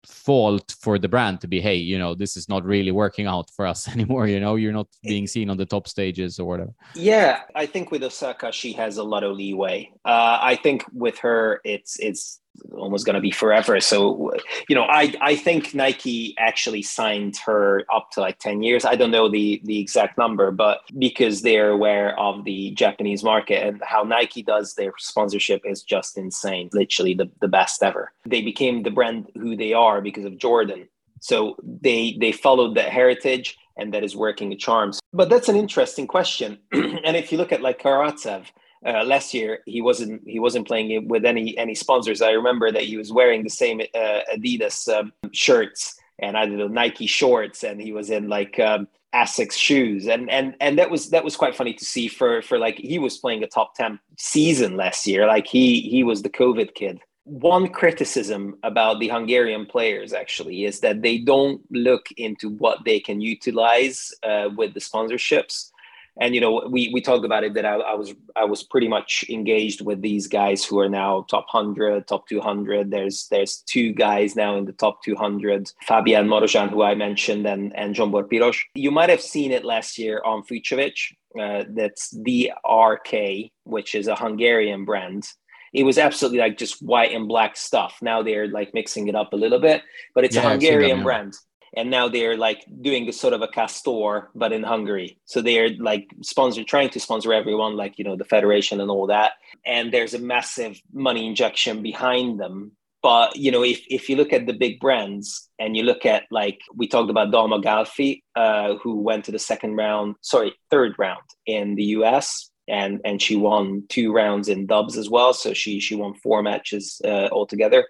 fault for the brand to be hey you know this is not really working out for us anymore you know you're not being seen on the top stages or whatever. Yeah i think with osaka she has a lot of leeway. Uh, i think with her it's it's almost going to be forever. So, you know, I I think Nike actually signed her up to like 10 years. I don't know the the exact number, but because they're aware of the Japanese market and how Nike does their sponsorship is just insane. Literally the, the best ever. They became the brand who they are because of Jordan. So they they followed that heritage and that is working charms. But that's an interesting question. and if you look at like Karatsev, uh, last year he wasn't he wasn't playing with any any sponsors. I remember that he was wearing the same uh, Adidas um, shirts and I don't Nike shorts, and he was in like um, Asics shoes, and and and that was that was quite funny to see for for like he was playing a top ten season last year. Like he he was the COVID kid. One criticism about the Hungarian players actually is that they don't look into what they can utilize uh, with the sponsorships and you know we we talked about it that I, I, was I was pretty much engaged with these guys who are now top 100 top 200 there's there's two guys now in the top 200 Fabian Marozsan who I mentioned and and Zsombor Piros you might have seen it last year on Fucsovics uh, that's DRK which is a Hungarian brand. It was absolutely like just white and black stuff. Now they're like mixing it up a little bit but it's yeah, a Hungarian brand and now they're like doing sort of a Castore but in hungary. So they're like sponsor trying to sponsor everyone like you know the federation and all that. And there's a massive money injection behind them. But you know if, if you look at the big brands and you look at like we talked about Dalma Galfi uh, who went to the second round sorry third round in the us and and she won two rounds in dubs as well. So she she won four matches uh, altogether.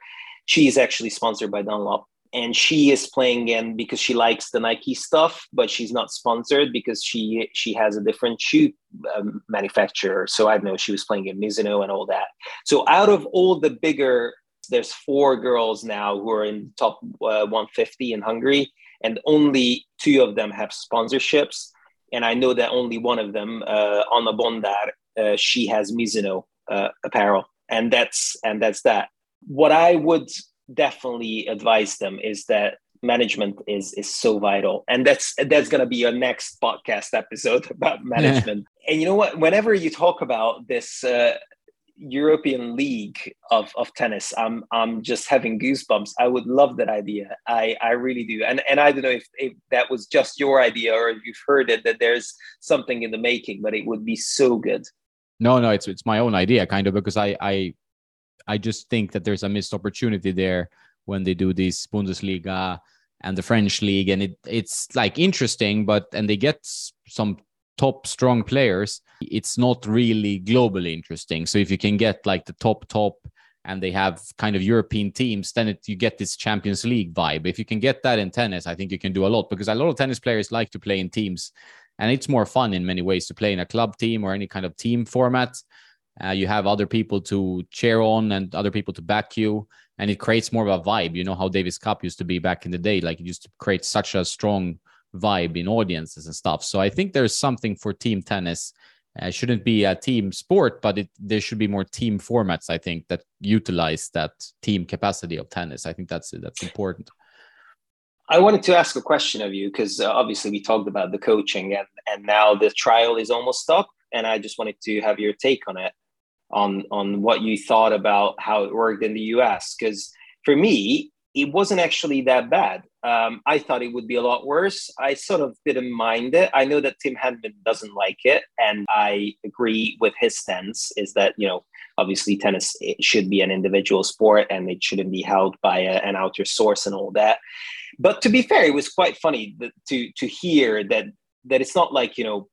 She's actually sponsored by dunlop and she is playing in because she likes the Nike stuff, but she's not sponsored because she she has a different shoe um, manufacturer. So I know. She was playing in Mizuno and all that. So out of all the bigger, there's four girls now who are in top uh, 150 in Hungary, and only two of them have sponsorships. and I know that only one of them, uh, Anna Bondar, uh, she has Mizuno uh, apparel, and that's and that's that. What I would definitely advise them is that management is is so vital and that's that's going to be your next podcast episode about management and you know what whenever you talk about this uh, European League of, of tennis. I'm I'm just having goosebumps. I would love that idea. I, I really do. And and I don't know if, if that was just your idea or if you've heard it that there's something in the making, but it would be so good. No, no, it's it's my own idea, kind of, because I I I just think that there's a missed opportunity there when they do this Bundesliga and the French league, and it it's like interesting, but and they get some top strong players, it's not really globally interesting. So if you can get like the top top and they have kind of European teams, then it, you get this Champions League vibe. If you can get that in tennis, I think you can do a lot because a lot of tennis players like to play in teams, and it's more fun in many ways to play in a club team or any kind of team format. Uh, you have other people to cheer on and other people to back you, and it creates more of a vibe. You know how Davis Cup used to be back in the day; like it used to create such a strong vibe in audiences and stuff. So I think there's something for team tennis. Uh, shouldn't be a team sport, but it, there should be more team formats. I think that utilize that team capacity of tennis. I think that's that's important. I wanted to ask a question of you because uh, obviously we talked about the coaching and and now the trial is almost up, and I just wanted to have your take on it, on on what you thought about how it worked in the U.S. Because for me, it wasn't actually that bad. Um, I thought it would be a lot worse. I sort of didn't mind it. I know that Tim Henman doesn't like it, and I agree with his stance. Is that you know obviously tennis should be an individual sport and it shouldn't be held by a, an outer source and all that. But to be fair, it was quite funny to to hear that that it's not like you know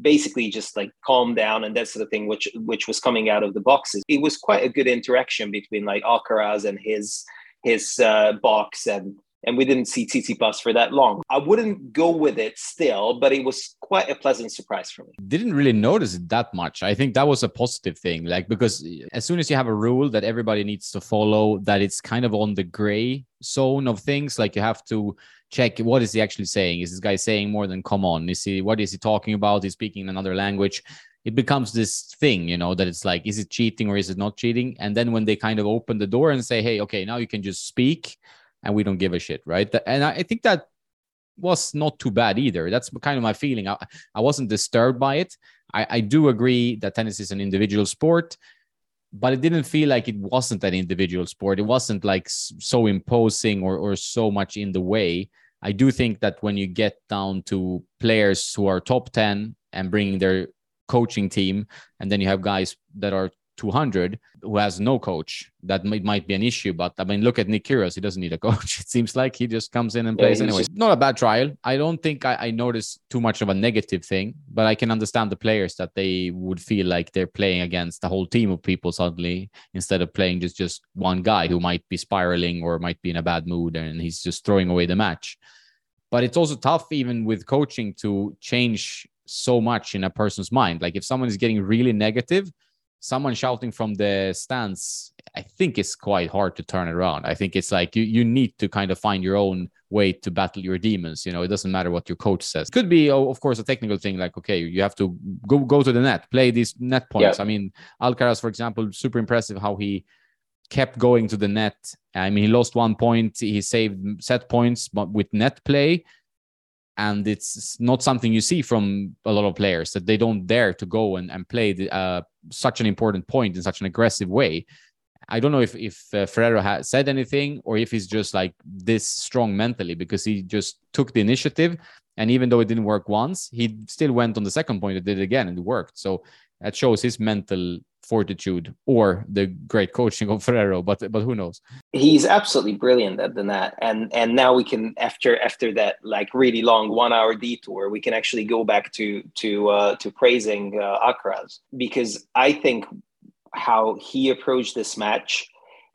basically just like calm down and that sort of thing, which which was coming out of the boxes. It was quite a good interaction between like Alcaraz and his his uh, box and and we didn't see Tsitsipas for that long. I wouldn't go with it still, but it was quite a pleasant surprise for me. Didn't really notice it that much. I think that was a positive thing, like because as soon as you have a rule that everybody needs to follow, that it's kind of on the gray zone of things. Like you have to check what is he actually saying. Is this guy saying more than "come on"? Is he what is he talking about? He's speaking another language it becomes this thing, you know, that it's like, is it cheating or is it not cheating? And then when they kind of open the door and say, hey, okay, now you can just speak and we don't give a shit, right? And I think that was not too bad either. That's kind of my feeling. I, I wasn't disturbed by it. I, I do agree that tennis is an individual sport, but it didn't feel like it wasn't an individual sport. It wasn't like so imposing or, or so much in the way. I do think that when you get down to players who are top 10 and bringing their coaching team, and then you have guys that are 200 who has no coach. That might, might be an issue. But I mean, look at Nick Kyrgios; he doesn't need a coach. It seems like he just comes in and plays yeah, anyway. Not a bad trial. I don't think I, I noticed too much of a negative thing, but I can understand the players that they would feel like they're playing against a whole team of people suddenly instead of playing just just one guy who might be spiraling or might be in a bad mood and he's just throwing away the match. But it's also tough, even with coaching, to change so much in a person's mind. Like if someone is getting really negative, someone shouting from the stands, I think it's quite hard to turn around. I think it's like you, you need to kind of find your own way to battle your demons. You know, it doesn't matter what your coach says. Could be, oh, of course, a technical thing like, okay, you have to go go to the net, play these net points. Yeah. I mean, Alcaraz, for example, super impressive how he kept going to the net. I mean, he lost one point, he saved set points, but with net play, and it's not something you see from a lot of players that they don't dare to go and, and play the, uh, such an important point in such an aggressive way. I don't know if if uh, ferrero has said anything or if he's just like this strong mentally because he just took the initiative and even though it didn't work once he still went on the second point and did it again and it worked. So that shows his mental fortitude or the great coaching of Ferrero, but but who knows? He's absolutely brilliant at the net, and and now we can after after that like really long one hour detour, we can actually go back to to uh, to praising uh, Alcaraz. Because I think how he approached this match,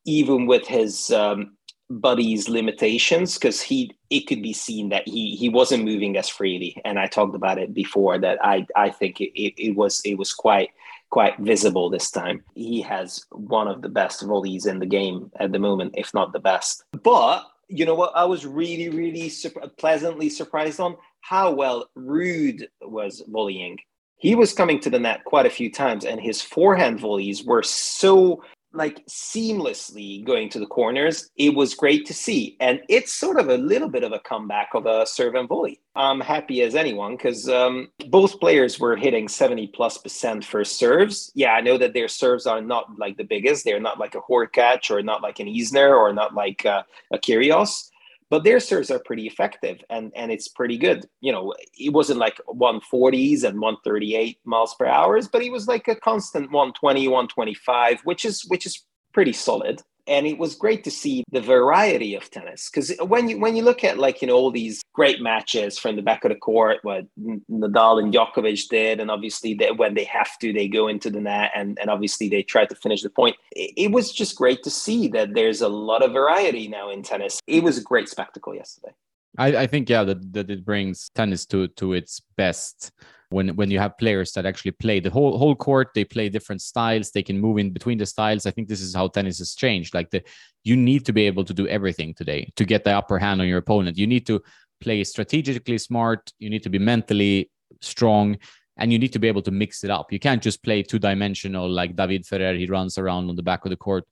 even with his um, buddy's limitations, because he it could be seen that he he wasn't moving as freely, and I talked about it before that I I think it, it, it was it was quite quite visible this time. He has one of the best volleys in the game at the moment, if not the best. But You know what? I was really, really su- pleasantly surprised on how well Ruud was volleying. He was coming to the net quite a few times, and his forehand volleys were so like seamlessly going to the corners. It was great to see. And it's sort of a little bit of a comeback of a serve and volley. I'm happy as anyone because um, both players were hitting 70 plus percent for serves. Yeah, I know that their serves are not like the biggest. They're not like a Hurkacz or not like an Isner or not like uh, a Kyrgios but their serves are pretty effective and and it's pretty good. You know it wasn't like 140s and 138 miles per hours but it was like a constant 120 125 which is which is pretty solid and it was great to see the variety of tennis because when you when you look at like you know all these great matches from the back of the court what Nadal and Djokovic did and obviously they, when they have to they go into the net and and obviously they try to finish the point. It, it was just great to see that there's a lot of variety now in tennis. It was a great spectacle yesterday I, I think yeah that, that it brings tennis to to its best when when you have players that actually play the whole whole court they play different styles they can move in between the styles. I think this is how tennis has changed. Like the you need to be able to do everything today to get the upper hand on your opponent. You need to play strategically smart. You need to be mentally strong and you need to be able to mix it up. You can't just play two dimensional like david ferrer he runs around on the back of the court.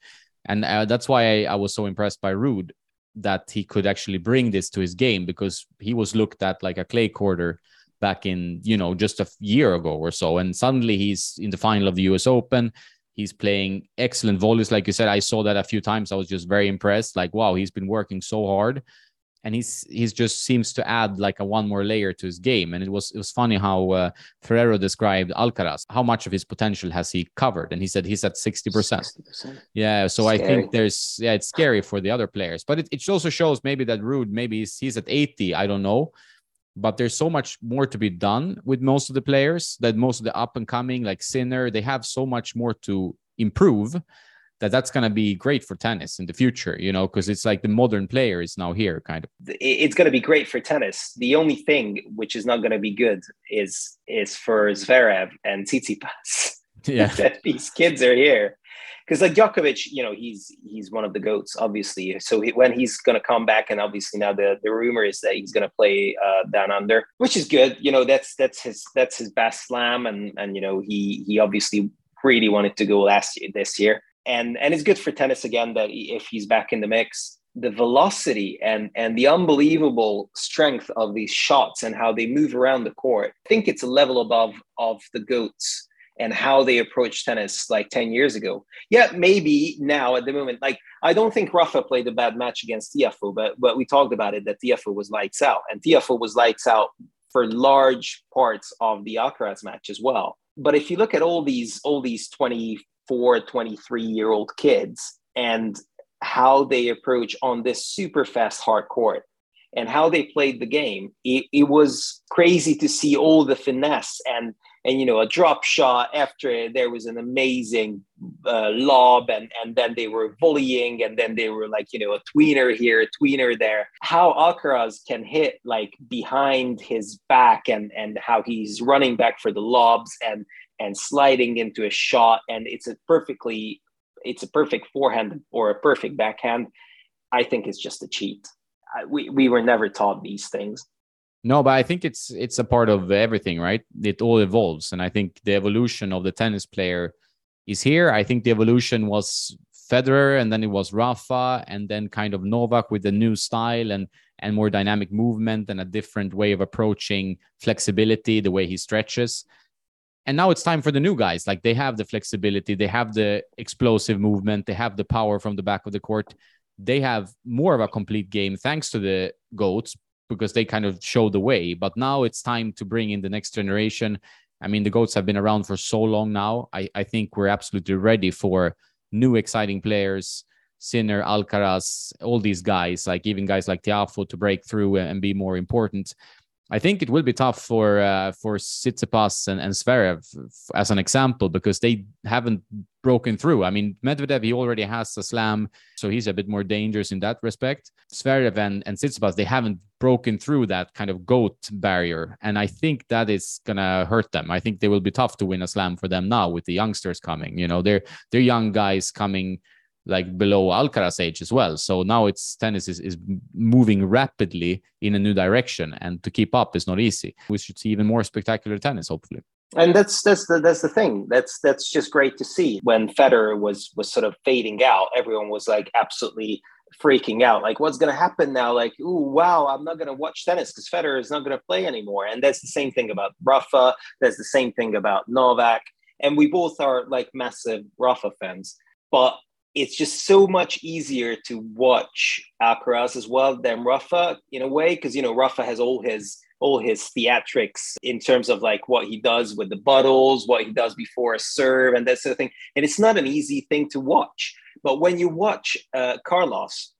And uh, that's why I, I was so impressed by Ruud that he could actually bring this to his game because he was looked at like a clay quarter back in you know just a year ago or so. And suddenly he's in the final of the US Open. He's playing excellent volleys. Like you said I saw that a few times. I was just very impressed. Like wow he's been working so hard and he's he's just seems to add like a one more layer to his game. And it was it was funny how uh, Ferrero described Alcaraz. How much of his potential has he covered? And he said he's at 60%, 60%. yeah so scary. I think there's yeah it's scary for the other players. But it, it also shows maybe that Ruud maybe he's, he's at 80 I don't know. But there's so much more to be done with most of the players that most of the up and coming like Sinner they have so much more to improve that that's going to be great for tennis in the future you know because it's like the modern player is now here kind of. It's going to be great for tennis. The only thing which is not going to be good is is for Zverev and Tsitsipas. Yeah. These kids are here. Because like Djokovic, you know, he's he's one of the goats, obviously. So he, when he's going to come back, and obviously now the the rumor is that he's going to play uh, down under, which is good. You know, that's that's his that's his best slam, and and you know he he obviously really wanted to go last year this year, and and it's good for tennis again that if he's back in the mix. The velocity and and the unbelievable strength of these shots and how they move around the court. I think it's a level above of the goats and how they approach tennis like 10 years ago. Yeah, maybe now at the moment, like I don't think Rafa played a bad match against Tiafoe, but but we talked about it that Tiafoe was lights out, and Tiafoe was lights out for large parts of the Alcaraz match as well. But if you look at all these all these 24, 23 year old kids and how they approach on this super fast hard court and how they played the game, it, it was crazy to see all the finesse and and you know a drop shot after there was an amazing uh, lob and and then they were volleying and then they were like you know a tweener here a tweener there. How Alcaraz can hit like behind his back and and how he's running back for the lobs and and sliding into a shot and it's a perfectly it's a perfect forehand or a perfect backhand I think it's just a cheat we, we were never taught these things no, but I think it's it's a part of everything, right? It all evolves, and I think the evolution of the tennis player is here. I think the evolution was Federer, and then it was Rafa, and then kind of Novak with the new style and and more dynamic movement and a different way of approaching flexibility, the way he stretches. And now it's time for the new guys. Like they have the flexibility, they have the explosive movement, they have the power from the back of the court. They have more of a complete game thanks to the goats, because they kind of show the way. But now it's time to bring in the next generation. I mean, the goats have been around for so long now. I, I think we're absolutely ready for new exciting players. Sinner, Alcaraz, all these guys, like even guys like Tiafoe to break through and be more important. I think it will be tough for uh, for Tsitsipas and, and Zverev as an example because they haven't broken through. I mean, Medvedev he already has a slam, so he's a bit more dangerous in that respect. Zverev and and they haven't broken through that kind of goat barrier, and I think that is gonna hurt them. I think they will be tough to win a slam for them now with the youngsters coming. You know, they're they're young guys coming like below Alcaraz age as well. So now it's tennis is, is moving rapidly in a new direction, and to keep up is not easy. We should see even more spectacular tennis, hopefully. And that's that's the that's the thing. That's that's just great to see. When Federer was was sort of fading out, everyone was like absolutely freaking out. Like, what's going to happen now? Like, oh wow, I'm not going to watch tennis because Federer is not going to play anymore. And that's the same thing about Rafa. That's the same thing about Novak. And we both are like massive Rafa fans. But it's just so much easier to watch Alcaraz as well than Rafa in a way, because you know Rafa has all his all his theatrics in terms of like what he does with the bottles, what he does before a serve, and that sort of thing. And it's not an easy thing to watch. But when you watch uh, Carlos,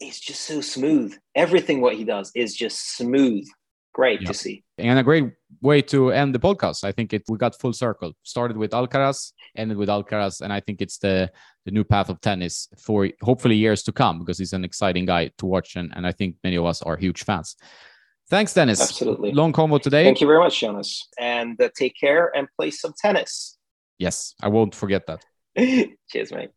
it's just so smooth. Everything what he does is just smooth. Great yeah. to see. And a great way to end the podcast. I think it we got full circle. Started with Alcaraz, ended with Alcaraz, and I think it's the the new path of tennis for hopefully years to come because he's an exciting guy to watch, and, and I think many of us are huge fans. Thanks, Dennis. Absolutely. Long combo today. Thank you very much, Jonas. And uh, take care and play some tennis. Yes, I won't forget that. Cheers, mate.